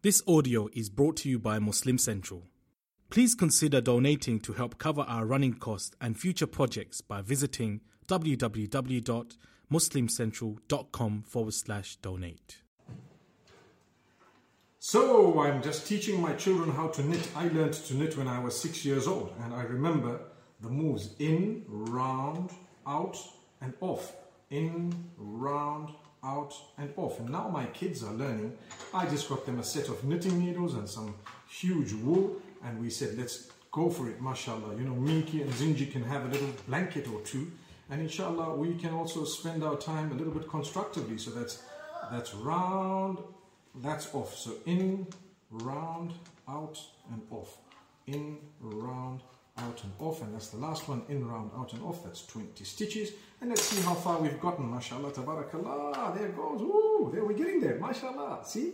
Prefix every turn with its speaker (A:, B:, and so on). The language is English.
A: This audio is brought to you by Muslim Central. Please consider donating to help cover our running costs and future projects by visiting www.muslimcentral.com forward slash donate.
B: So I'm just teaching my children how to knit. I learned to knit when I was six years old, and I remember the moves in, round, out, and off. In, round, out, and off. And now my kids are learning. I just got them a set of knitting needles and some huge wool, and we said, let's go for it, mashallah. You know, Minky and Zinji can have a little blanket or two, and inshallah, we can also spend our time a little bit constructively. So that's that's round, that's off. So in, round, out, and off. In, round, out and off. And that's the last one, in, round, out and off. That's 20 stitches. And let's see how far we've gotten. MashaAllah, tabarakallah. There goes. Ooh, there we're getting there. MashaAllah. See?